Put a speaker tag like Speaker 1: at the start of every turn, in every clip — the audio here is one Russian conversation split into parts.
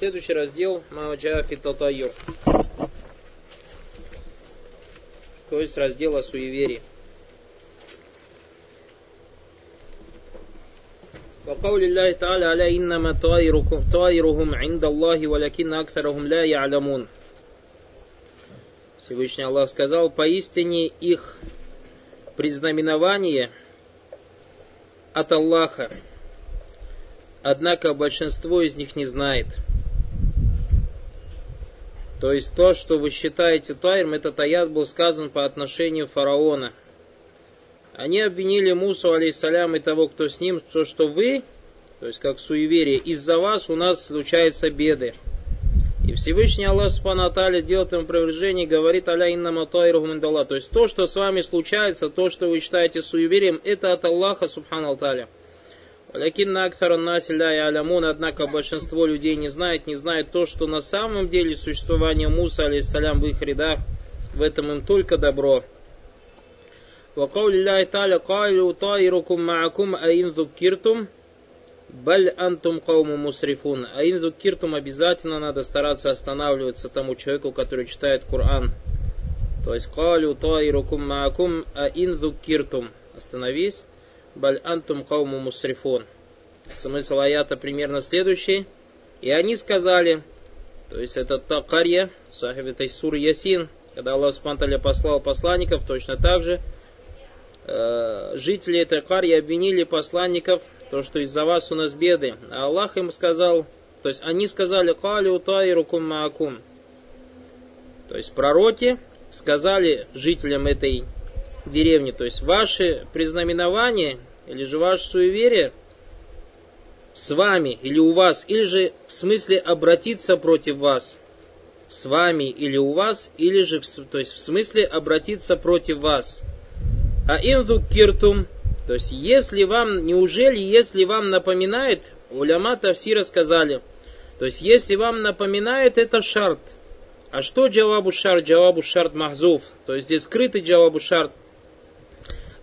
Speaker 1: Следующий раздел Маваджа Фитатайюр. То есть раздел о суеверии. وقول الله تعالى على إنما طائرهم عند الله ولكن أكثرهم لا يعلمون Всевышний Аллах сказал, поистине их признаменование от Аллаха, однако большинство из них не знает. то есть то, что вы считаете тайром, этот аят был сказан по отношению фараона. Они обвинили Мусу, алейсалям, и того, кто с ним, то, что вы, то есть как суеверие, из-за вас у нас случаются беды. И Всевышний Аллах Субхану делает им опровержение говорит Аля инна матайруху То есть то, что с вами случается, то, что вы считаете суеверием, это от Аллаха Субхану. Лякин Акфар Насиля и Алямун, однако большинство людей не знает, не знает то, что на самом деле существование Муса, алейсалям, в их рядах, в этом им только добро. وقول الله تعالى قالوا طائركم معكم أئن ذكرتم Баль антум кауму мусрифун. А им зукиртум обязательно надо стараться останавливаться тому человеку, который читает Коран. То есть калю таирукум маакум а ин зукиртум. Остановись. Баль антум кауму мусрифун. Смысл аята примерно следующий. И они сказали, то есть это та карья, сахиб этой сур Ясин, когда Аллах Субтитры послал посланников, точно так же э, жители этой карьи обвинили посланников, то, что из-за вас у нас беды. А Аллах им сказал, то есть они сказали, кали утайрукум маакум. То есть пророки сказали жителям этой деревни, то есть ваши признаменования или же ваше суеверие с вами или у вас, или же в смысле обратиться против вас с вами или у вас, или же, в, то есть в смысле обратиться против вас. А инзу киртум, то есть если вам, неужели, если вам напоминает, уляма Тавсира сказали, то есть если вам напоминает, это шарт. А что джавабу шарт? Джавабу шарт махзуф. То есть здесь скрытый джавабу шарт.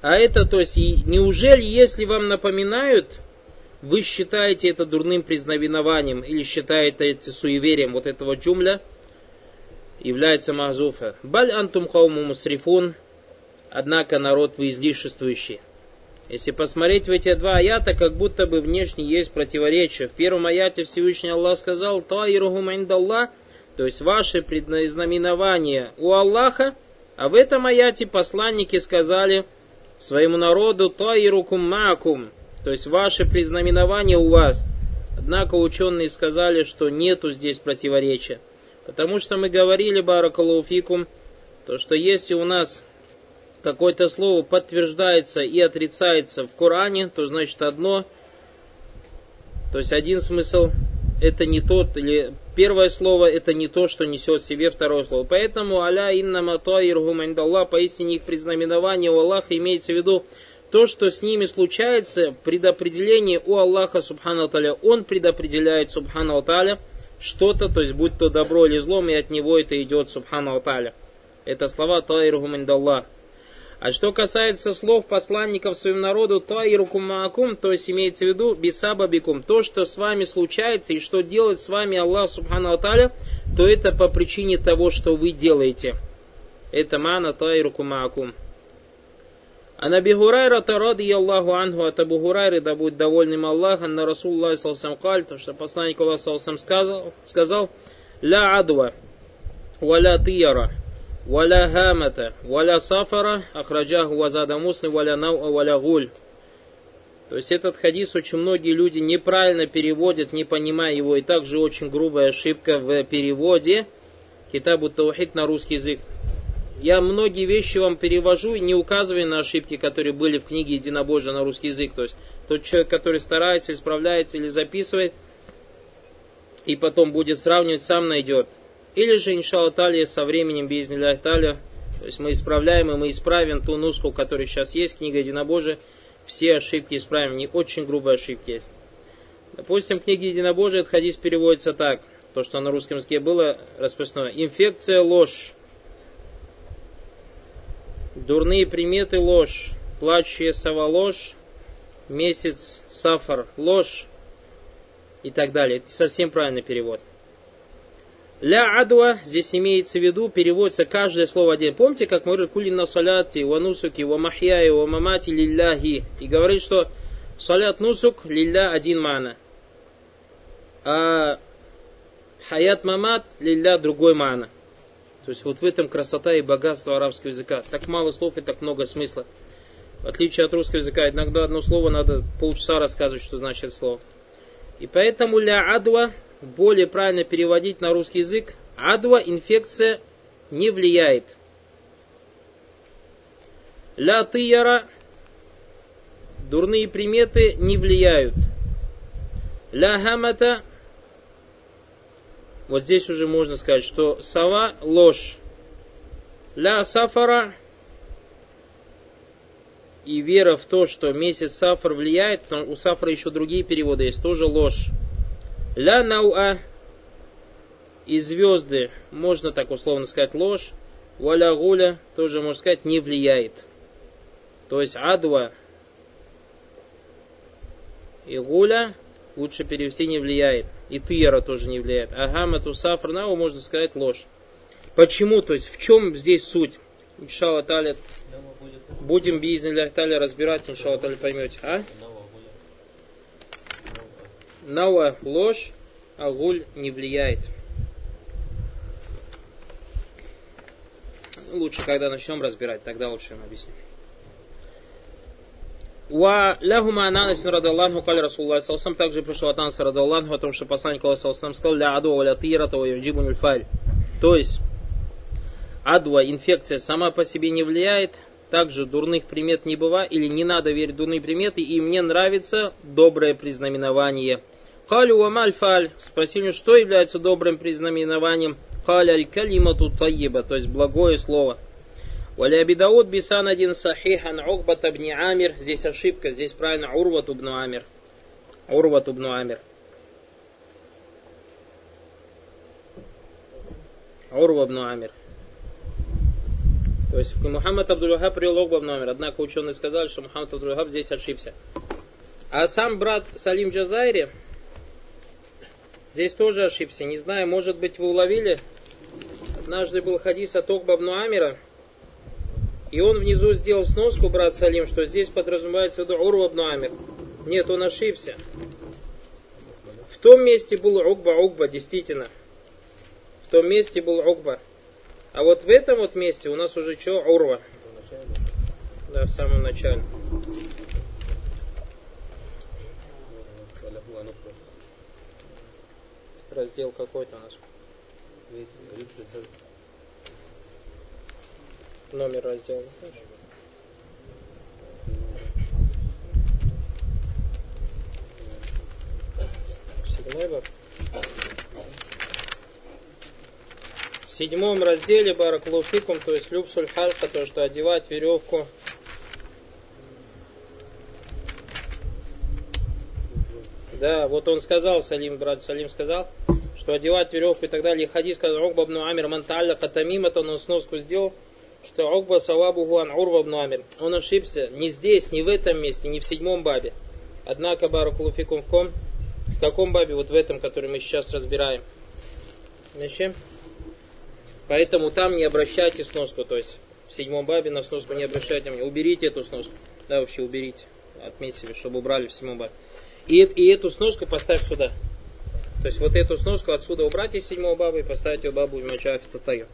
Speaker 1: А это, то есть, неужели, если вам напоминают, вы считаете это дурным признаменованием или считаете это суеверием вот этого джумля, является махзуфа. Баль антум хауму мусрифун, однако народ вы излишествующий. Если посмотреть в эти два аята, как будто бы внешне есть противоречие. В первом аяте Всевышний Аллах сказал «Таирухум индаллах», то есть ваши предназнаменования у Аллаха, а в этом аяте посланники сказали своему народу «Таирукум макум», то есть ваши предзнаменования у вас. Однако ученые сказали, что нету здесь противоречия. Потому что мы говорили, Баракалуфикум, то что если у нас какое-то слово подтверждается и отрицается в Коране, то значит одно, то есть один смысл это не тот, или первое слово это не то, что несет в себе второе слово. Поэтому аля инна матаирхум индаллах, поистине их признаменование у Аллаха имеется в виду то, что с ними случается, предопределение у Аллаха Субхану Таля, Он предопределяет Субхану Таля что-то, то есть будь то добро или злом, и от него это идет Субхану Таля. Это слова Таирхум индаллах. А что касается слов посланников своему народу, то и рукумакум, то есть имеется в виду бисабабикум, то, что с вами случается и что делает с вами Аллах Субхану Аталя, то это по причине того, что вы делаете. Это мана тайруку маакум. А на Бихурайра ради Аллаху анху от Абу да будет довольным Аллах, на Расуллах салсам каль, то что посланник Аллаха салсам сказал, сказал, ля адва, валя тияра, Валя хамата, валя сафара, ахраджаху вазада муслим, валя нау, валя гуль. То есть этот хадис очень многие люди неправильно переводят, не понимая его. И также очень грубая ошибка в переводе Китабу Таухид на русский язык. Я многие вещи вам перевожу, не указывая на ошибки, которые были в книге Единобожия на русский язык. То есть тот человек, который старается, исправляется или записывает, и потом будет сравнивать, сам найдет. Или же, иншалла талия, со временем, без таля, то есть мы исправляем, и мы исправим ту нуску, которая сейчас есть, книга Единобожия, все ошибки исправим, не очень грубые ошибки есть. Допустим, в книге Единобожия этот хадис переводится так, то, что на русском языке было распространено. Инфекция – ложь. Дурные приметы – ложь. Плачущая сова – ложь. Месяц – сафар – ложь. И так далее. Это совсем правильный перевод. Ля адва, здесь имеется в виду, переводится каждое слово отдельно. Помните, как мы говорили, кулин на саляти, ва нусуки, ва махьяи, ва мамати лилляхи. И говорит, что салят нусук, лилля один мана. А хаят мамат, лилля другой мана. То есть вот в этом красота и богатство арабского языка. Так мало слов и так много смысла. В отличие от русского языка, иногда одно слово надо полчаса рассказывать, что значит слово. И поэтому ля адва более правильно переводить на русский язык, адва инфекция не влияет. Ля тыяра дурные приметы не влияют. Ля хамата вот здесь уже можно сказать, что сова ложь. Ля сафара и вера в то, что месяц сафар влияет, у сафара еще другие переводы есть, тоже ложь. Ля науа и звезды, можно так условно сказать, ложь. Валя гуля, тоже можно сказать, не влияет. То есть адва и гуля лучше перевести не влияет. И тыяра тоже не влияет. Агамату сафрнау можно сказать ложь. Почему? То есть в чем здесь суть? Иншалла таля. Будем бизнес таля разбирать, иншалла таля поймете. А? Науа ложь, а гуль не влияет. Лучше, когда начнем разбирать, тогда лучше им объясню. Ва ляхума ананас радаллаху каль Расулуллах салсам также пришел от Анаса радаллаху о том, что посланник Аллаха салсам сказал ля адва ля тирата ва юджибун фаль. То есть адва, инфекция сама по себе не влияет, также дурных примет не бывает, или не надо верить в дурные приметы, и мне нравится доброе признаменование – Калю вамаль фаль. Спросили, что является добрым признаменованием. Каля аль калимату таиба, то есть благое слово. Валя Абидауд бисан один сахихан Угбат абни Амир. Здесь ошибка, здесь правильно Урват убну Амир. Урват убну Амир. Урва абну Амир. То есть Мухаммад Абдул-Вахаб привел Угба абну Амир. Однако ученые сказали, что Мухаммад Абдул-Вахаб здесь ошибся. А сам брат Салим Джазайри, Здесь тоже ошибся. Не знаю, может быть вы уловили. Однажды был хадис от Окбабну Амира. И он внизу сделал сноску, брат Салим, что здесь подразумевается Урвабну Амир. Нет, он ошибся. В том месте был Угба Угба, действительно. В том месте был Угба. А вот в этом вот месте у нас уже что? Урва. Да, в самом начале. Раздел какой-то у нас. Номер раздела. Баб. В седьмом разделе Бараклуфикум, то есть любсуль халька, то, что одевать веревку Да, вот он сказал, Салим, брат Салим сказал, что одевать веревку и так далее. Хадис сказал, Угба бну Амир манталля катамим, это он сноску сделал, что Угба савабу гуан урва бну Амир. Он ошибся не здесь, не в этом месте, не в седьмом бабе. Однако, баракулуфикум в ком? В каком бабе? Вот в этом, который мы сейчас разбираем. Значит, поэтому там не обращайте сноску, то есть в седьмом бабе на сноску не обращайте внимания. Уберите эту сноску. Да, вообще уберите. Отметьте, чтобы убрали в седьмом бабе. И, и эту сножку поставь сюда. То есть вот эту сножку отсюда убрать из седьмого баба и поставить ее бабу в Мачафи Татаю.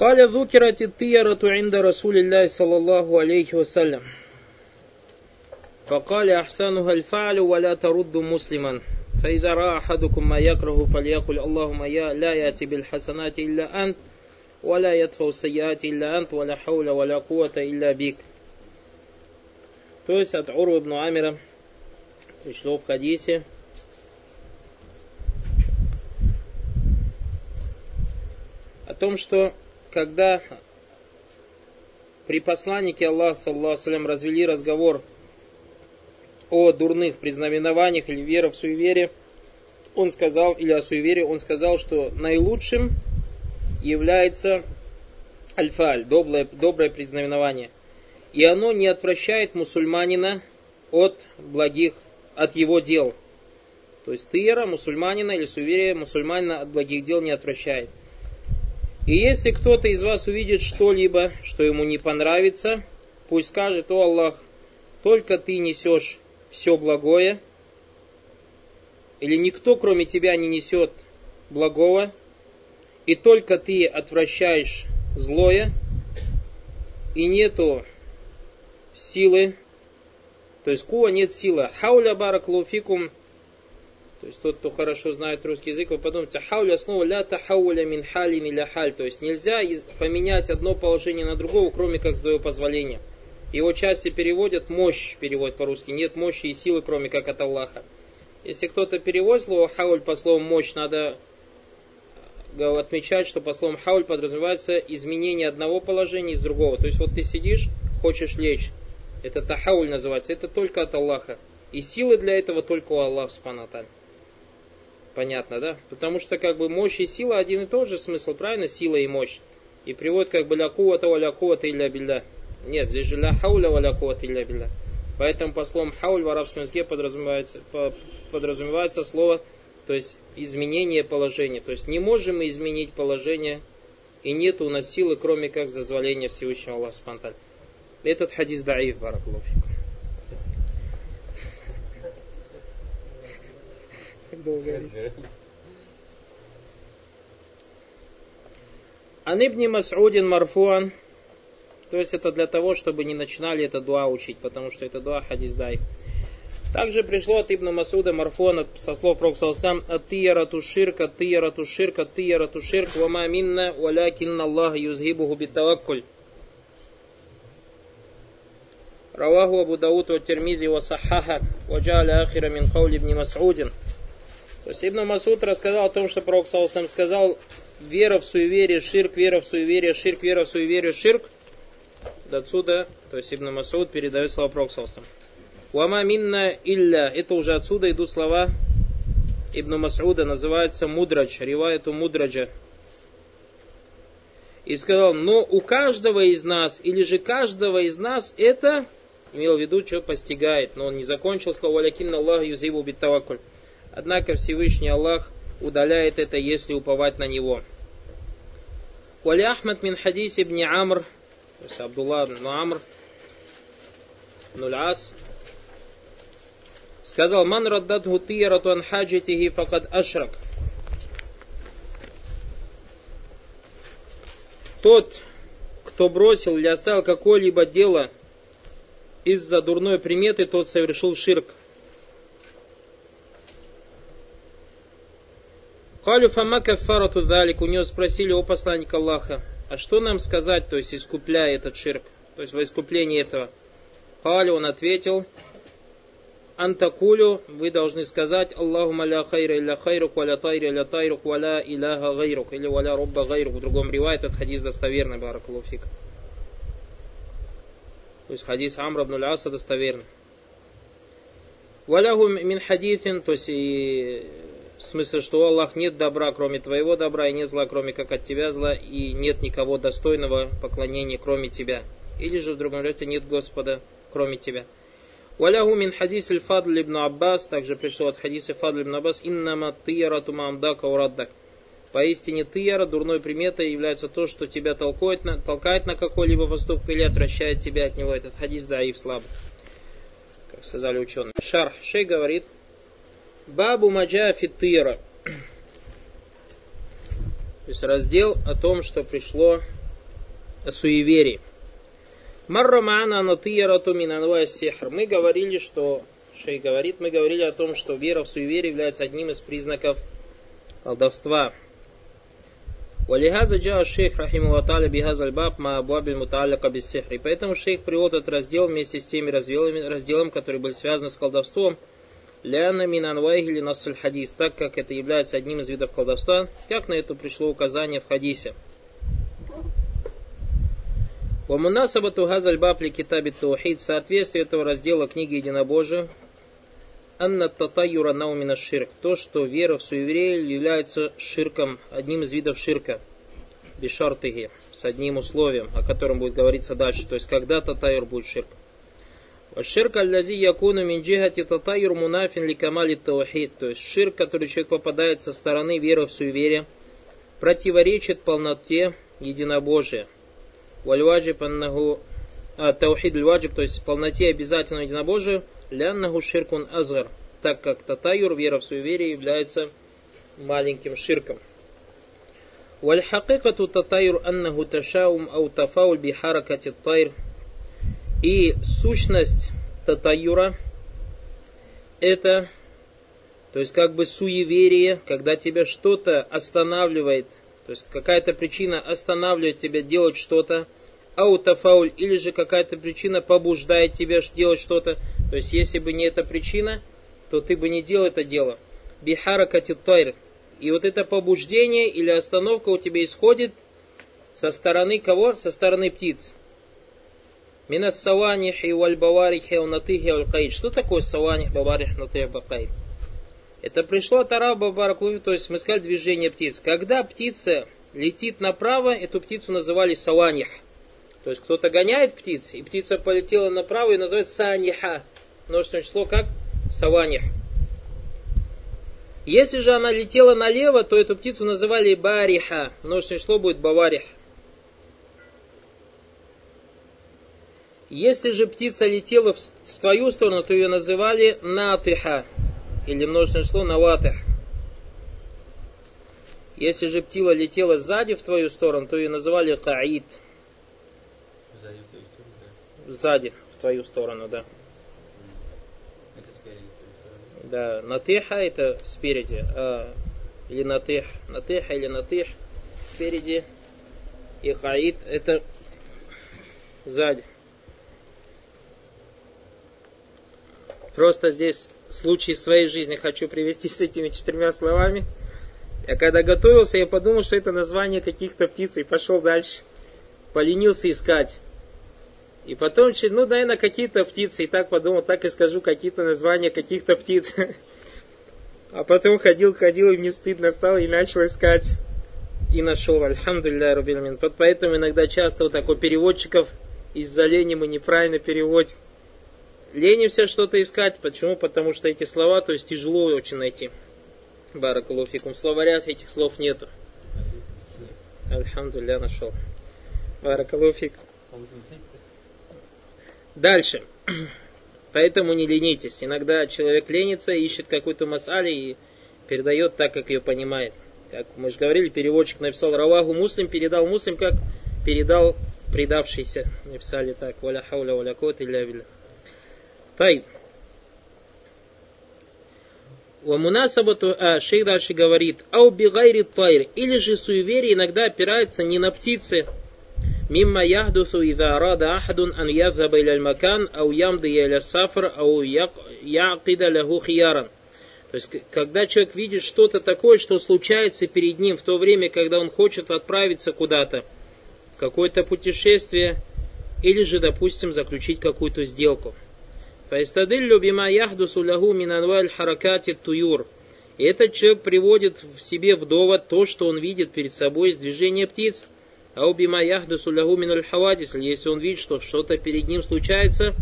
Speaker 1: قال ذكرت الطيرة عند رسول الله صلى الله عليه وسلم فقال أحسنها الفعل ولا ترد مسلما فإذا رأى أحدكم ما يكره فليقل اللهم يا لا يأتي بالحسنات إلا أنت ولا يدفع السيئات إلا أنت ولا حول ولا قوة إلا بك То есть от Урва ибн Амира пришло в хадисе, том, что когда при посланнике Аллаха, саллаху развели разговор о дурных признаменованиях или вере в суеверие, он сказал, или о суеверии, он сказал, что наилучшим является альфаль, доброе, доброе признаменование. И оно не отвращает мусульманина от благих от его дел. То есть тыера мусульманина или суеверие мусульманина от благих дел не отвращает. И если кто-то из вас увидит что-либо, что ему не понравится, пусть скажет, о Аллах, только ты несешь все благое, или никто кроме тебя не несет благого, и только ты отвращаешь злое, и нету силы, то есть кува нет силы. Хауля бараклуфикум, то есть тот, кто хорошо знает русский язык, вы подумайте, хауля снова ля тахауля мин халин или халь, то есть нельзя поменять одно положение на другое, кроме как с твоего позволения. Его части переводят, мощь переводят по-русски, нет мощи и силы, кроме как от Аллаха. Если кто-то переводит слово хауль по слову мощь, надо отмечать, что по словам хауль подразумевается изменение одного положения из другого. То есть вот ты сидишь, хочешь лечь. Это тахауль называется. Это только от Аллаха. И силы для этого только у Аллаха Субханаталь. Понятно, да? Потому что как бы мощь и сила один и тот же смысл, правильно? Сила и мощь. И приводит как бы ля кувата ва ля кувата илля билля. Нет, здесь же ля хауля ва ля кувата илля билля. Поэтому по словам хауль в арабском языке подразумевается, подразумевается слово то есть изменение положения. То есть не можем мы изменить положение, и нет у нас силы, кроме как зазволения Всевышнего Аллаха Спанталь. Этот хадис даиф, баракулуфик. Ан ибни Мас'удин Марфуан. То есть это для того, чтобы не начинали это дуа учить, потому что это дуа хадис даиф. Также пришло от Ибн Масуда Марфона со слов Пророка Салсам «Аттиярату ширка, аттиярату ширка, аттиярату ширк, вама минна, валякинна Аллах юзгибуху битаваккуль». Ва Термизи ва Сахаха ва джа'аля ахира мин каули ибн Масудин. То есть Ибн Масуд рассказал о том, что Пророк Салсам сказал вера в суеверие, ширк, вера в суеверие, ширк, вера в суеверие, ширк. До отсюда, то есть Ибн Масуд передает слова Пророку Салсам. Вама минна илля. Это уже отсюда идут слова Ибн Мас'уда, называется мудрадж, риваету мудраджа. И сказал, но у каждого из нас, или же каждого из нас это, имел в виду, что постигает, но он не закончил, сказал, валякинна Аллах юзиву биттавакуль. Однако Всевышний Аллах удаляет это, если уповать на него. Вали Ахмад мин хадис ибн Амр, то есть Абдулла ибн Амр, Нуль-Ас, Сказал, ман раддадху тиярату ан хаджатихи факад ашрак. Тот, кто бросил или оставил какое-либо дело из-за дурной приметы, тот совершил ширк. Калю фама кафарату далик. У него спросили о посланника Аллаха, а что нам сказать, то есть искупляя этот ширк, то есть во искуплении этого. Калю он ответил, антакулю, вы должны сказать Аллахума ля хайра илля хайрук, валя тайра илля тайрук, валя иляха гайрук, или валя робба гайрук. В другом ривае этот хадис достоверный, баракалуфик. То есть хадис Амра ибн Аса достоверный. Валяху мин хадифин, то есть и в смысле, что у Аллах нет добра, кроме твоего добра, и нет зла, кроме как от тебя зла, и нет никого достойного поклонения, кроме тебя. Или же в другом ряде нет Господа, кроме тебя. Валяху мин хадис фадл ибн Аббас, также пришло от хадиса Фадл ибн Аббас, иннама тиярату мамдака ураддак. Поистине тияра, дурной приметой является то, что тебя толкает на, толкает на какой-либо поступок или отвращает тебя от него. Этот хадис даиф слаб, как сказали ученые. Шарх Шей говорит, Бабу маджафи тира. То есть раздел о том, что пришло о суеверии. Маррамана натыярату минануа сехр. Мы говорили, что, Шей говорит, мы говорили о том, что вера в суеверие является одним из признаков колдовства. Валихаза джа шейх рахимулаталя бихазаль баб ма абуабиль сехри. Поэтому шейх приводит этот раздел вместе с теми разделами, разделами, которые были связаны с колдовством. Ляна минанвайгили насуль хадис, так как это является одним из видов колдовства, как на это пришло указание в хадисе. Вамунасабату газаль бабли китаби таухид, соответствие этого раздела книги Единобожия, Анна татаюра наумина ширк, то, что вера в суеверие является ширком, одним из видов ширка, бешартыги, с одним условием, о котором будет говориться дальше, то есть когда татаюр будет ширк. Ширк аллази якуну мин джихати татайр мунафин ли камали таухид. То есть ширк, который человек попадает со стороны веры в суеверие, противоречит полноте единобожия. Вальваджиб аннаху а, таухид ваджиб, то есть полноте обязательного единобожия, ляннаху ширкун азгар, так как татайюр, вера в суеверие, является маленьким ширком. والحقيقة تطير أنه تشاؤم أو تفاول بحركة الطير и сущность татаюра это, то есть как бы суеверие, когда тебя что-то останавливает, то есть какая-то причина останавливает тебя делать что-то, аутофауль, или же какая-то причина побуждает тебя делать что-то. То есть если бы не эта причина, то ты бы не делал это дело. Бихара катитайр. И вот это побуждение или остановка у тебя исходит со стороны кого? Со стороны птиц. Минас саванихи валь баварихи унатихи аль Что такое саваних, баварих, натых, бакаид? Это пришло от араба бараклуви, то есть мы сказали движение птиц. Когда птица летит направо, эту птицу называли саваних. То есть кто-то гоняет птиц, и птица полетела направо и называется саниха. Множественное число как саваних. Если же она летела налево, то эту птицу называли бариха. Множественное число будет баварих. Если же птица летела в, в твою сторону, то ее называли натыха, или множественное число наватых. Если же птила летела сзади в твою сторону, то ее называли каид. Сзади в твою сторону, да? Да. Натыха это спереди, а, или натых, натыха или натых спереди, и каид это сзади. Просто здесь случай своей жизни хочу привести с этими четырьмя словами. Я когда готовился, я подумал, что это название каких-то птиц, и пошел дальше. Поленился искать. И потом, ну, наверное, какие-то птицы. И так подумал, так и скажу, какие-то названия каких-то птиц. А потом ходил, ходил, и мне стыдно стало, и начал искать. И нашел, альхамдулилля, рубилямин. Поэтому иногда часто вот такой переводчиков из-за лени мы неправильно переводим ленимся что-то искать. Почему? Потому что эти слова, то есть тяжело очень найти. Баракулуфикум. В словарях этих слов нету. Альхамдулля нашел. Баракулуфик. Дальше. Поэтому не ленитесь. Иногда человек ленится, ищет какую-то масали и передает так, как ее понимает. Как мы же говорили, переводчик написал Равагу Муслим, передал Муслим, как передал предавшийся. Написали так. Валя хауля валя кот илля Тай. Вамунасабату, а шейх дальше говорит, ау бигайри тайр, или же суеверие иногда опирается не на птицы, мимма яхдусу ида арада ахадун ан язаба иля макан, ау ямды иля сафр, ау яқида лягу хияран. То есть, когда человек видит что-то такое, что случается перед ним в то время, когда он хочет отправиться куда-то, в какое-то путешествие, или же, допустим, заключить какую-то сделку. Файстадиллю бима яхдусу лягу минанваль харакати туюр. И этот человек приводит в себе в довод то, что он видит перед собой из движения птиц. А убима яхдусу лягу миналь хавадис. Если он видит, что что-то перед ним случается,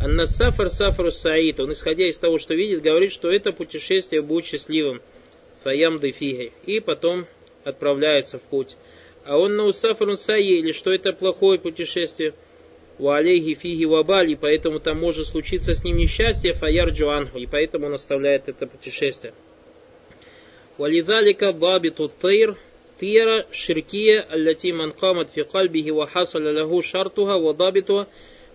Speaker 1: Анна Сафар Сафару Саид, он, исходя из того, что видит, говорит, что это путешествие будет счастливым. Фаям дефиги. И потом отправляется в путь. А он на Усафарун Саи, или что это плохое путешествие – у алейхи фиги вабали, поэтому там может случиться с ним несчастье, фаяр джуанху, и поэтому он оставляет это путешествие. Валидалика бабиту тейр, тира ширкия, аллати ман камат фи кальбихи ва хасаля лаху шартуха ва дабитуха,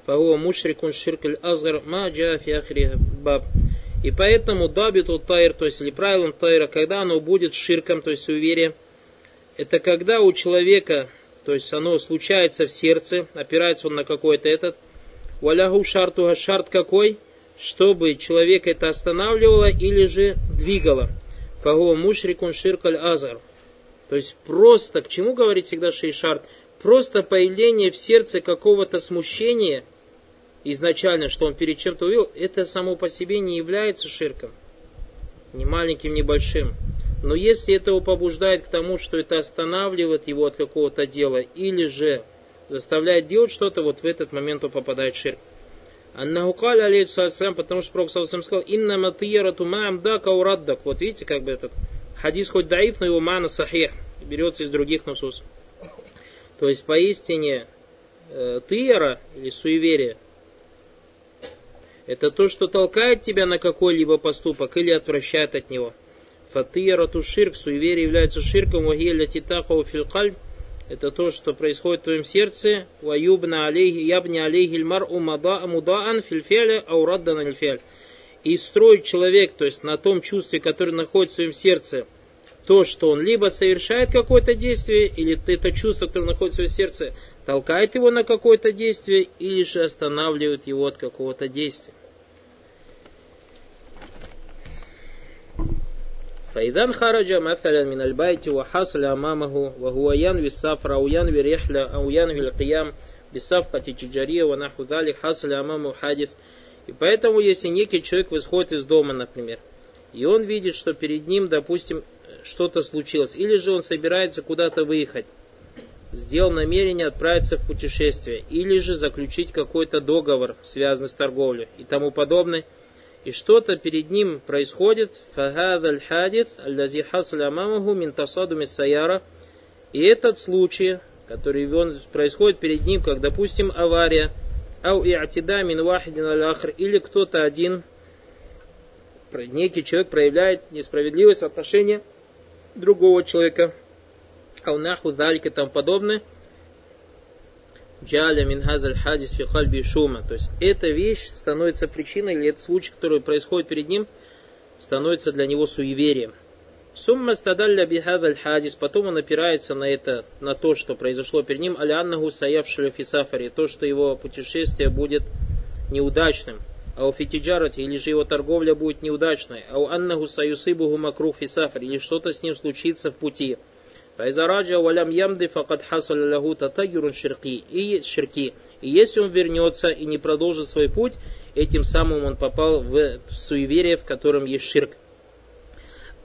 Speaker 1: фахуа мушрикун ширк азгар ма джа фи баб. И поэтому дабиту тайр, то есть или правилом тайра, когда оно будет ширком, то есть суеверие, это когда у человека то есть оно случается в сердце, опирается он на какой-то этот. Валягу шартуга шарт какой? Чтобы человек это останавливало или же двигало. Фагуа мушрикун ширкаль азар. То есть просто, к чему говорит всегда шейшарт? Просто появление в сердце какого-то смущения, изначально, что он перед чем-то увидел, это само по себе не является ширком. Ни маленьким, ни большим. Но если это его побуждает к тому, что это останавливает его от какого-то дела, или же заставляет делать что-то, вот в этот момент он попадает в ширк. Аннаху каля алейхиссалям, потому что Пророк сказал, инна матиярату маам дака ураддак. Вот видите, как бы этот хадис хоть даиф, но его мана сахих, берется из других нусус. То есть поистине э, тияра или суеверие, это то, что толкает тебя на какой-либо поступок или отвращает от него. Фатиярату ширк, суеверие является ширком, вагиля титакау филкальб, это то, что происходит в твоем сердце. Ваюбна алейхи, ябни алейхи льмар умудаан фильфеля аураддан альфель. И строит человек, то есть на том чувстве, которое находится в своем сердце, то, что он либо совершает какое-то действие, или это чувство, которое находится в своем сердце, толкает его на какое-то действие, или же останавливает его от какого-то действия. فإذا خرج مثلا من البيت وحصل أمامه وهو ينوي السفر أو ينوي رحلة أو ينوي القيام بصفقة تجارية ونحو ذلك حصل أمامه حادث И поэтому, если некий человек выходит из дома, например, и он видит, что перед ним, допустим, что-то случилось, или же он собирается куда-то выехать, сделал намерение отправиться в путешествие, или же заключить какой-то договор, связанный с торговлей и тому подобное, и что-то перед ним происходит, фагадаль хадит, аллази хасл амамаху мин тасаду саяра, и этот случай, который происходит перед ним, как, допустим, авария, ау иатида мин вахидин аль или кто-то один, некий человек проявляет несправедливость в отношении другого человека, ау наху далька и тому подобное – джаля мин хазаль хадис фи хальби шума. То есть эта вещь становится причиной, или этот случай, который происходит перед ним, становится для него суеверием. Сумма стадалля бихадаль хадис, потом он опирается на это, на то, что произошло перед ним, аляннаху саяв шлюфисафари, то, что его путешествие будет неудачным. А у фитиджарати, или же его торговля будет неудачной. А у аннаху саюсыбуху макрух фисафари, или что-то с ним случится в пути. Файзараджа валям ямды факад хасал лягу татагюрун ширки. И ширки. И если он вернется и не продолжит свой путь, этим самым он попал в суеверие, в котором есть ширк.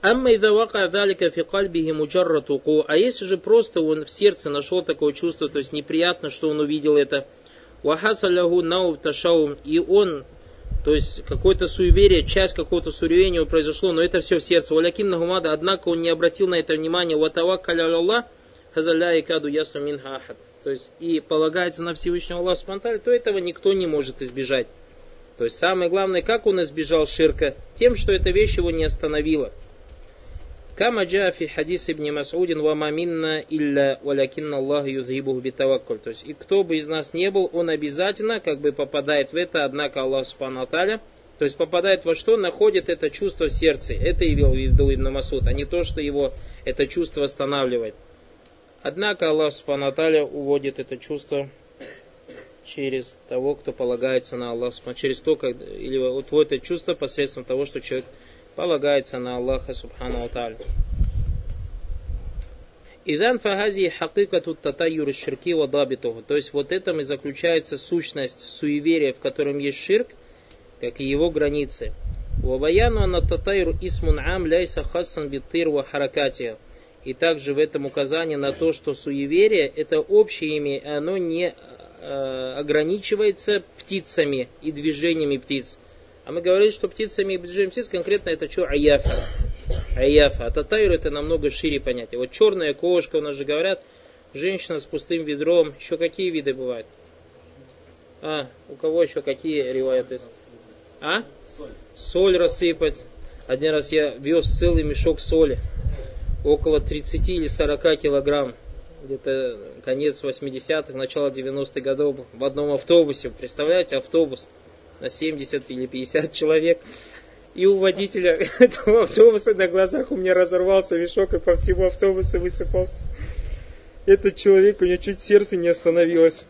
Speaker 1: Амма идha вака далика фи кальбихи муджаррату А если же просто он в сердце нашел такое чувство, то есть неприятно, что он увидел это, вахаса нау ташаум, и он то есть какое-то суеверие, часть какого-то суеверия произошло, но это все в сердце. Валякин нагумада, однако он не обратил на это внимание. Ватаваккаля Аллах, хазаля и каду ясну минха ахад. То есть и полагается на Всевышнего Аллаха Субтитры, то этого никто не может избежать. То есть самое главное, как он избежал ширка? Тем, что эта вещь его не остановила. Кама джа фи хадис ибн Масудин ва маминна илля валякинна Аллах юдхибуху битаваккуль. То есть, и кто бы из нас не был, он обязательно как бы попадает в это, однако Аллах Субхану то есть попадает во что? Находит это чувство в сердце. Это и в виду Ибн Масуд, а не то, что его это чувство останавливает. Однако Аллах Субхану уводит это чувство через того, кто полагается на Аллах, через то, как, или вот это чувство посредством того, что человек полагается на Аллаха Субхану Аталь. Идан фагази хакикату татаюр ширки вадабитуху. То есть вот этом и заключается сущность суеверия, в котором есть ширк, как и его границы. Ваваяну на татайру исмун ам ляйса хассан битыр ва харакатия. И также в этом указание на то, что суеверие это общее имя, оно не э, ограничивается птицами и движениями птиц. А мы говорили, что птицами и движением птиц конкретно это что? Аяфа. Аяфа. А татайр это намного шире понятие. Вот черная кошка, у нас же говорят, женщина с пустым ведром. Еще какие виды бывают? А, у кого еще какие ревайты? А? Соль. Соль рассыпать. Один раз я вез целый мешок соли. Около 30 или 40 килограмм. Где-то конец 80-х, начало 90-х годов в одном автобусе. Представляете, автобус на 70 или 50 человек. И у водителя этого автобуса на глазах у меня разорвался мешок и по всему автобусу высыпался. Этот человек, у него чуть сердце не остановилось.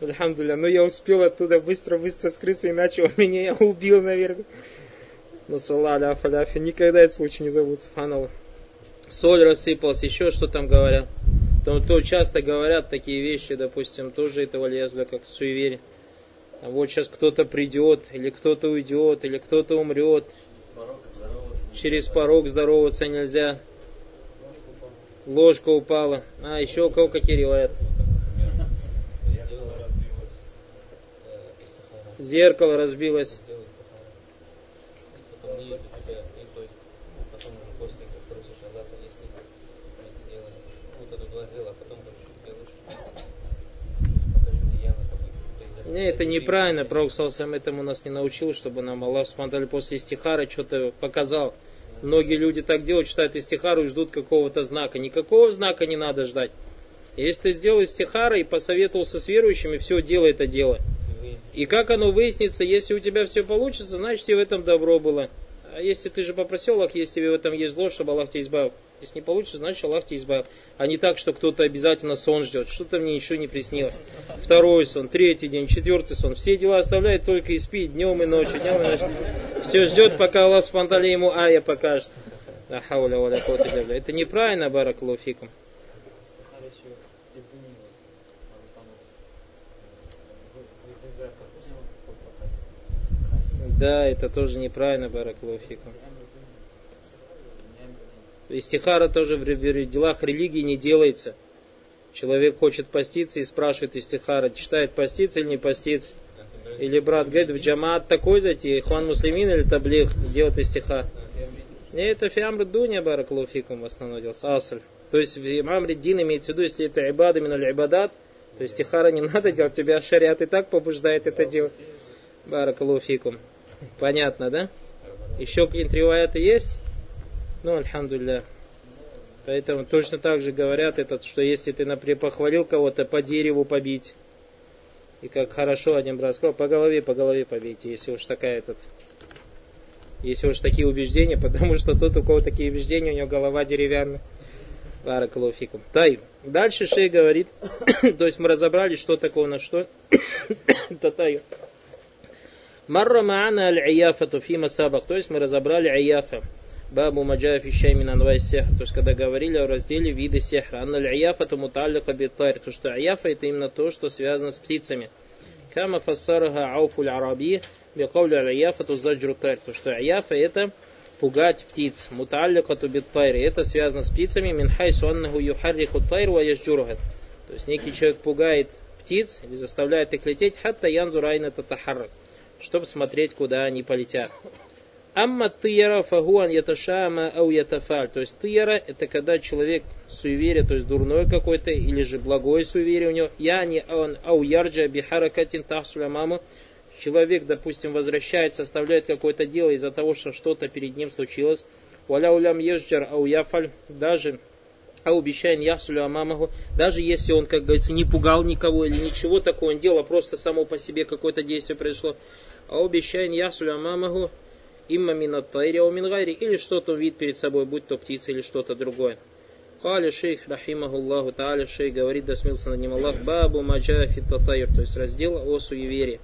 Speaker 1: Альхамдуля. Но я успел оттуда быстро-быстро скрыться, иначе он меня убил, наверное. Но салаля афаляфи. Никогда этот случай не забудет, субханаллах. Соль рассыпалась, еще что там говорят. То, то часто говорят такие вещи, допустим, тоже это валиязбля, как суеверие. Вот сейчас кто-то придет, или кто-то уйдет, или кто-то умрет. Через порог здороваться нельзя. Ложка упала. А, еще у кого какие ревают? Зеркало разбилось. Не, это неправильно, Пророк сам этому нас не научил, чтобы нам Аллах смотрели после истихара что-то показал. Многие люди так делают, читают истихару и ждут какого-то знака. Никакого знака не надо ждать. Если ты сделал истихара и посоветовался с верующими, все, делай это дело. И как оно выяснится, если у тебя все получится, значит тебе в этом добро было. А если ты же попросил Аллах, если тебе в этом есть зло, чтобы Аллах тебя избавил. Если не получится, значит Аллах тебя избавил. А не так, что кто-то обязательно сон ждет. Что-то мне еще не приснилось. Второй сон, третий день, четвертый сон. Все дела оставляет только и спит днем и ночью. Днем и ночью. Все ждет, пока Аллах спонтали ему ая покажет. Это неправильно, баракалуфикум. Да, это тоже неправильно, баракалуфикум. Истихара тоже в делах религии не делается. Человек хочет поститься и спрашивает истихара, читает поститься или не поститься. Или брат говорит, в джамаат такой зайти, хуан муслимин или таблих, делать истихар. Не, это фиамр дуня баракалуфикум в делался, асль. То есть имам Реддин имеется в виду, если это ибада миналь ибадат, то есть тихара не надо делать, тебя шариат и так побуждает это делать. Баракалуфикум. Понятно, да? Еще какие-нибудь есть? Ну, альхамдулилля. Поэтому точно так же говорят, этот, что если ты, например, похвалил кого-то, по дереву побить. И как хорошо один брат сказал, по голове, по голове побейте, если уж такая этот, если уж такие убеждения, потому что тот, у кого такие убеждения, у него голова деревянная. Баракалуфикум. Тай. Дальше шей говорит, то есть мы разобрали, что такое на что. Татай. Марра маана аль-аяфату фима сабак. То есть мы разобрали аяфа. Бабу маджа фишай мин анвай сехр. То есть, когда говорили о разделе виды сехра. Анна аль-аяфату муталлика битайр. То, что аяфа это именно то, что связано с птицами. كما فسرها عوف الأعرابي بقوله العيافة زجر الطير. То, что عيافة это пугать птиц. متعلقة بالطير. Это связано с птицами. من حيث أنه يحرك الطير ويزجرها. То есть, некий человек пугает птиц или заставляет их лететь, حتى ينظر أين تتحرك чтобы смотреть, куда они полетят. أما الطيرة فهو أن يتشاءم أو يتفاءل. То есть طيرة это когда человек суеверие, то есть дурной какой-то, или же благое суеверие у него. يعني أو يرجع بحركة تحصل أمامه. Человек, допустим, возвращается, оставляет какое-то дело из-за того, что что-то перед ним случилось. Валя улям езджар ау яфаль. Даже ау бишайн ясулю амамаху. Даже если он, как говорится, не пугал никого или ничего такого он делал, а просто само по себе какое-то действие произошло. Ау бишайн ясулю амамаху имма минат тайри, ау мин или что-то вид перед собой, будь то птица или что-то другое. Кали шейх рахимахуллаху тааля, шейх говорит, да смелся над ним Аллах, бабу маджафи татайр, то есть раздел о суеверии.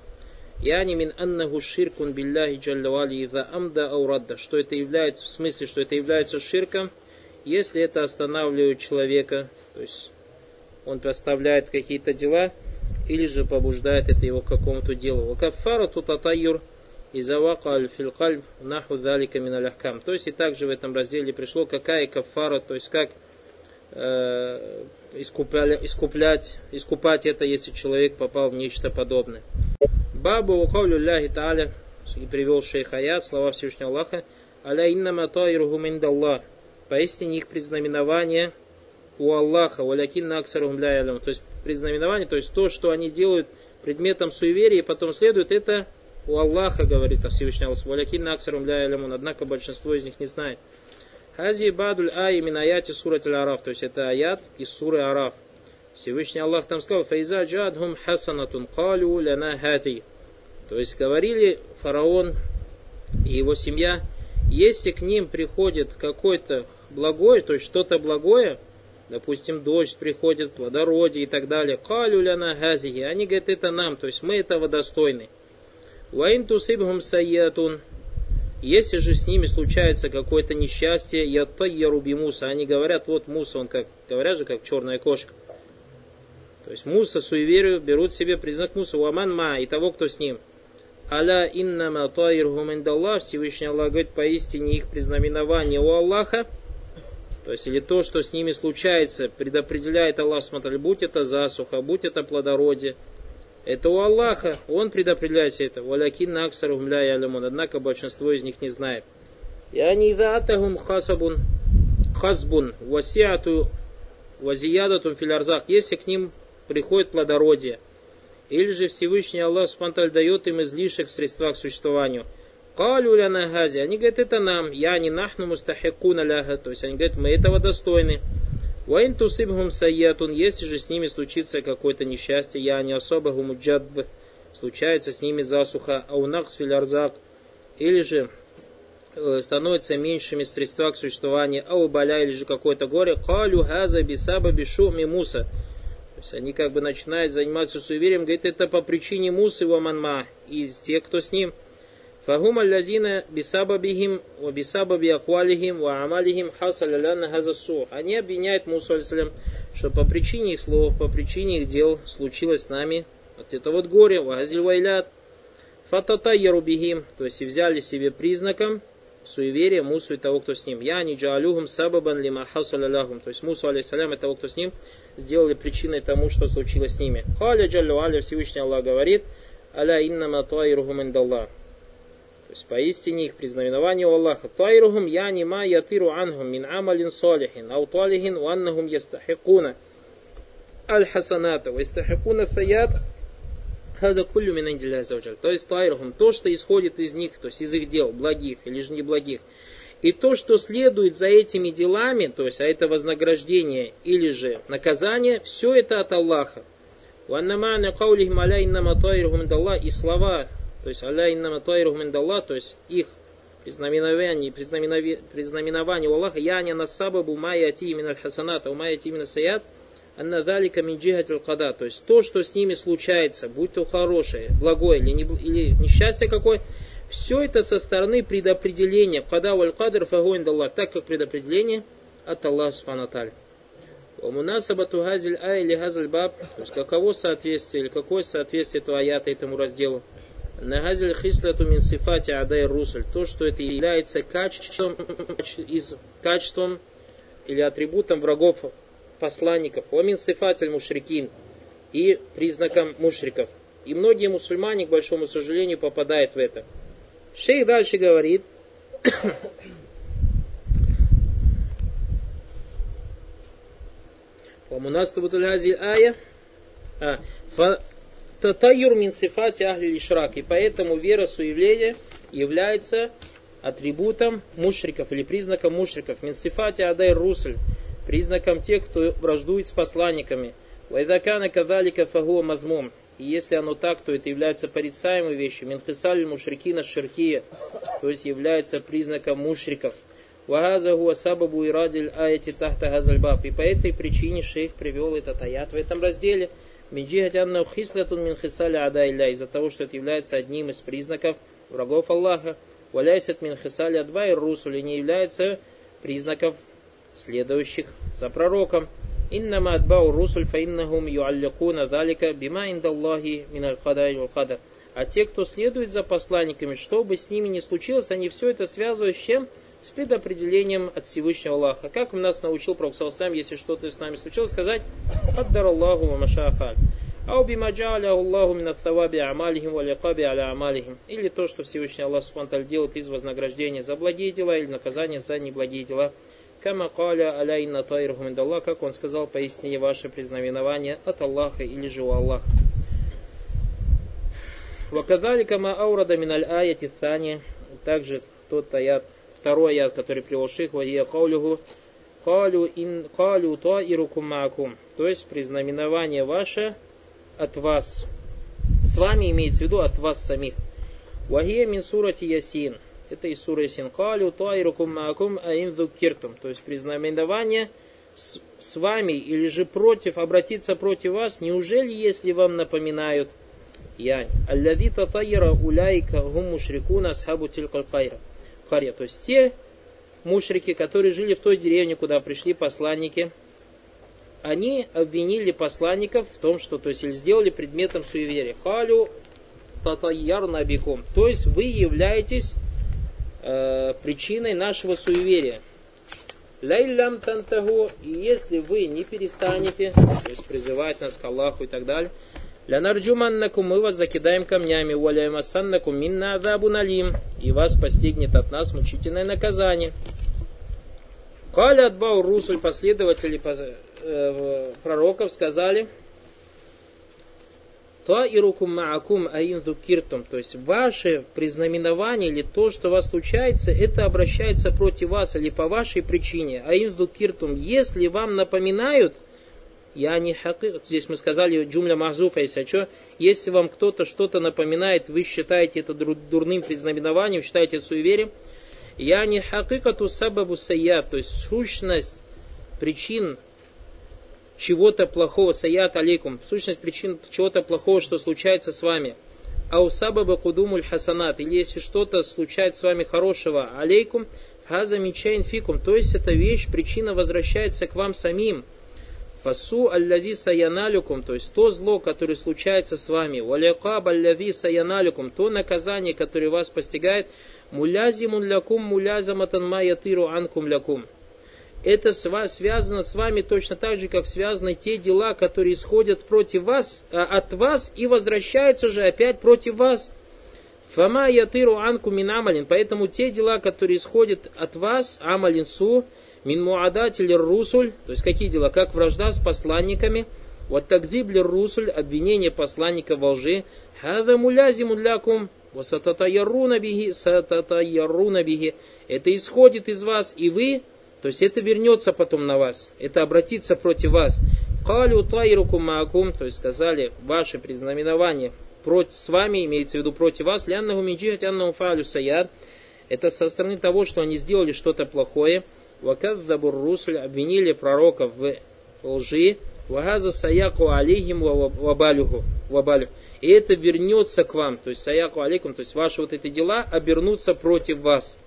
Speaker 1: Яни мин аннаху ширкун билляхи джаллавали иза амда аурадда, что это является, в смысле, что это является ширком, если это останавливает человека, то есть он проставляет какие-то дела, или же побуждает это его к какому-то делу. Вакаффара тут и завака филькаль наху залика миналяхкам. То есть и также в этом разделе пришло, какая кафара, то есть как э, искупля, искуплять, искупать это, если человек попал в нечто подобное. Бабу укавлю ляхи тааля, и привел шейх аят, слова Всевышнего Аллаха, аля иннама таиругу миндаллах. Поистине их предзнаменование у Аллаха, валякин аксарухум То есть предзнаменование, то есть то, что они делают предметом суеверия и потом следует, это у Аллаха, говорит Всевышний Аллах, валякин аксарум ля однако большинство из них не знает. Хази бадуль ай мин аяти сурат араф, то есть это аят из суры Араф. Всевышний Аллах там сказал, файза джадхум хасанатун калю ляна хати. То есть говорили фараон и его семья, если к ним приходит какой-то благое, то есть что-то благое, допустим, дождь приходит, плодородие и так далее, калю ляна газихи, они говорят, это нам, то есть мы этого достойны. Ваин тусибхум саятун. Если же с ними случается какое-то несчастье, я тайяруби Муса. Они говорят, вот Муса, он как, говорят же, как черная кошка. То есть Муса, суеверию, берут себе признак Муса, уаман ма, и того, кто с ним. Аля иннама таирхум индаллах, Всевышний Аллах говорит, поистине их признаменование у Аллаха, то есть или то, что с ними случается, предопределяет Аллах, смотри, будь это засуха, будь это плодородие, Это у Аллаха, Он предопределяет это. Валякин наксар умля ялямун. Однако большинство из них не знает. Я не ватахум хасабун хасбун васиату вазиядатум филярзах. Если к ним приходит плодородие, или же Всевышний Аллах Субтитры дает им излишек в средствах к существованию. Калю ляна хази. Они говорят, это нам. Я не нахну мустахикуна ляха. То есть они говорят, мы этого достойны. Вайн тусибхум саятун, если же с ними случится какое-то несчастье, я не особо гумуджадб, случается с ними засуха, а у накс филярзак, или же э, становятся меньшими средства к существованию, а у боля или же какое-то горе, калю газа бисаба бишу мимуса. То есть они как бы начинают заниматься суеверием, говорит, это по причине мусы ваманма, из тех, кто с ним – فهم الذين بسببهم وبسبب أقوالهم وأعمالهم حصل لنا هذا السوء. Они обвиняют Мусу алейсалям, что по причине их слов, по причине их дел случилось с нами вот это вот горе, вагазиль вайлят, фататайяру бихим, то есть и взяли себе признаком суеверия Мусу и того, кто с ним. Я не джаалюхум сабабан лима хасаляляхум. То есть Мусу, алейсалям, и того, кто с ним, сделали причиной тому, что случилось с ними. Халя джаллю аля, Всевышний Аллах говорит, аля иннама туайрухум индаллах есть поистине их признаменование у Аллаха. Тайрухум яни ма ятиру анхум мин амалин салихин, ау талихин ваннахум ястахикуна аль-хасаната, ва ястахикуна саят, хаза куллю мин То есть тайрухум, то, что исходит из них, то есть из их дел, благих или же неблагих. И то, что следует за этими делами, то есть а это вознаграждение или же наказание, все это от Аллаха. И слова то есть аля иннама тайруху миндалла, то есть их признаменование, признаменование, признаменование у Аллаха, я не насабабу майя ати мин аль-хасаната, у майя ати мин саят, анна далика мин джихатил када, то есть то, что с ними случается, будь то хорошее, благое или, не, или несчастье какое, все это со стороны предопределения, када валь кадр фагуин так как предопределение от Аллаха Субхану Мунасабату газиль ай или газаль баб, то есть каково соответствие или какое соответствие этого аята этому разделу. Нагазель хисляту мин сифати адай русль. То, что это является качеством, из, качеством или атрибутом врагов посланников. Омин сифатель мушрикин. И признаком мушриков. И многие мусульмане, к большому сожалению, попадают в это. Шейх дальше говорит. Помунастабутуль газиль ая. А, Татайюр мин сифати ахли ишрак. И поэтому вера суевления является атрибутом мушриков или признаком мушриков. Мин сифати адай русль. Признаком тех, кто враждует с посланниками. Вайдакана кадалика фагуа мазмум. И если оно так, то это является порицаемой вещью. Минхисаль мушрикина ширкия. То есть является признаком мушриков. Вагаза гуа сабабу и радиль аяти тахта газальбаб. И по этой причине шейх привел этот аят в этом разделе – Минджихати аннау хислятун мин хисали ада илля, из-за того, что это является одним из признаков врагов Аллаха. Валяйсат мин хисали адва и русули не является признаков следующих за пророком. Иннама адбау русуль фа иннахум юаллякуна далика бима индаллахи мин аль-кадай вал А те, кто следует за посланниками, что бы с ними ни случилось, они все это связывают с чем? С предопределением от Всевышнего Аллаха. Как нас научил Пророк Салсам, если что-то с нами случилось, сказать «Аддар Аллаху ва машафаль». Ау бима Аллаху мин аттаваби амалихим ва ликаби аля амалихим. Или то, что Всевышний Аллах Субтитры делает из вознаграждения за благие дела или наказания за неблагие дела. Кама каля аля инна тайруху мин как он сказал, поистине ваше признаменование от Аллаха или же у Аллаха. Вакадалика ма аурада миналь аяти thani. Также тот аят второй аят, который привел шейх, вахия каулюху, калю ин калю таирукум маакум. То есть признаменование ваше от вас. С вами имеется в виду от вас самих. Вахия мин сурати ясин. Это из суры ясин. Калю таирукум маакум аин киртум. То есть признаменование с, с вами или же против, обратиться против вас, неужели, если вам напоминают я, аллади татайра уляйка гум мушрикуна асхабу тилкаль харе. То есть те мушрики, которые жили в той деревне, куда пришли посланники, они обвинили посланников в том, что то есть, сделали предметом суеверия. Халю татайяр набиком. То есть вы являетесь э, причиной нашего суеверия. Лейлям тантагу, и если вы не перестанете, то есть призывать нас к Аллаху и так далее, Лянарджуманнакум мы вас закидаем камнями, валяймассаннакум минна адабу налим, и вас постигнет от нас мучительное наказание. Каля отбау русуль, последователи э, пророков сказали, Таирукум маакум аиндукиртум, то есть ваше признаменование или то, что у вас случается, это обращается против вас или по вашей причине. Аиндукиртум, если вам напоминают, я не хакы, здесь мы сказали джумля махзуфа, если что, если вам кто-то что-то напоминает, вы считаете это дурным признаменованием, считаете это суеверием, я не хакикату сабабу саят, то есть сущность причин чего-то плохого, саят алейкум, сущность причин чего-то плохого, что случается с вами. А у сабаба кудумуль хасанат, или если что-то случается с вами хорошего, алейкум, хаза мичайн фикум, то есть эта вещь, причина возвращается к вам самим. Фасу аллази саяналюкум, то есть то зло, которое случается с вами, валякаб аллази саяналюкум, то наказание, которое вас постигает, мулязимун лякум мулязаматан маятиру анкум лякум это связано с вами точно так же, как связаны те дела, которые исходят против вас, а, от вас и возвращаются же опять против вас. Фама ятыру анку мин амалин. Поэтому те дела, которые исходят от вас, амалин су, мин муадатель русуль, то есть какие дела, как вражда с посланниками, вот тагдибли русуль, обвинение посланника во лжи, хада мулязимун лякум, биги, сататаяруна биги. Это исходит из вас, и вы то есть это вернется потом на вас, это обратится против вас. Калю тайруку маакум, то есть сказали, ваше признаменование против, с вами, имеется в виду против вас, ляннаху минджихат аннаху фалю саяд, это со стороны того, что они сделали что-то плохое, вакаддабур русль, обвинили пророка в лжи, вагаза саяку алейхим вабалюху, вабалю. И это вернется к вам, то есть саяку алейкум, то есть ваши вот эти дела обернутся против вас.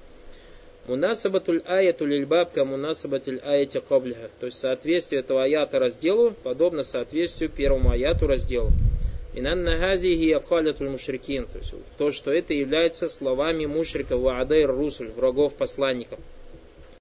Speaker 1: Мунасабатуль аятуль ильбаб ка мунасабатуль аяти каблиха. То есть соответствие этого аята разделу подобно соответствию первому аяту разделу. Инан нахази хия калятуль мушрикин. То есть то, что это является словами мушрика ваадайр русуль, врагов посланников.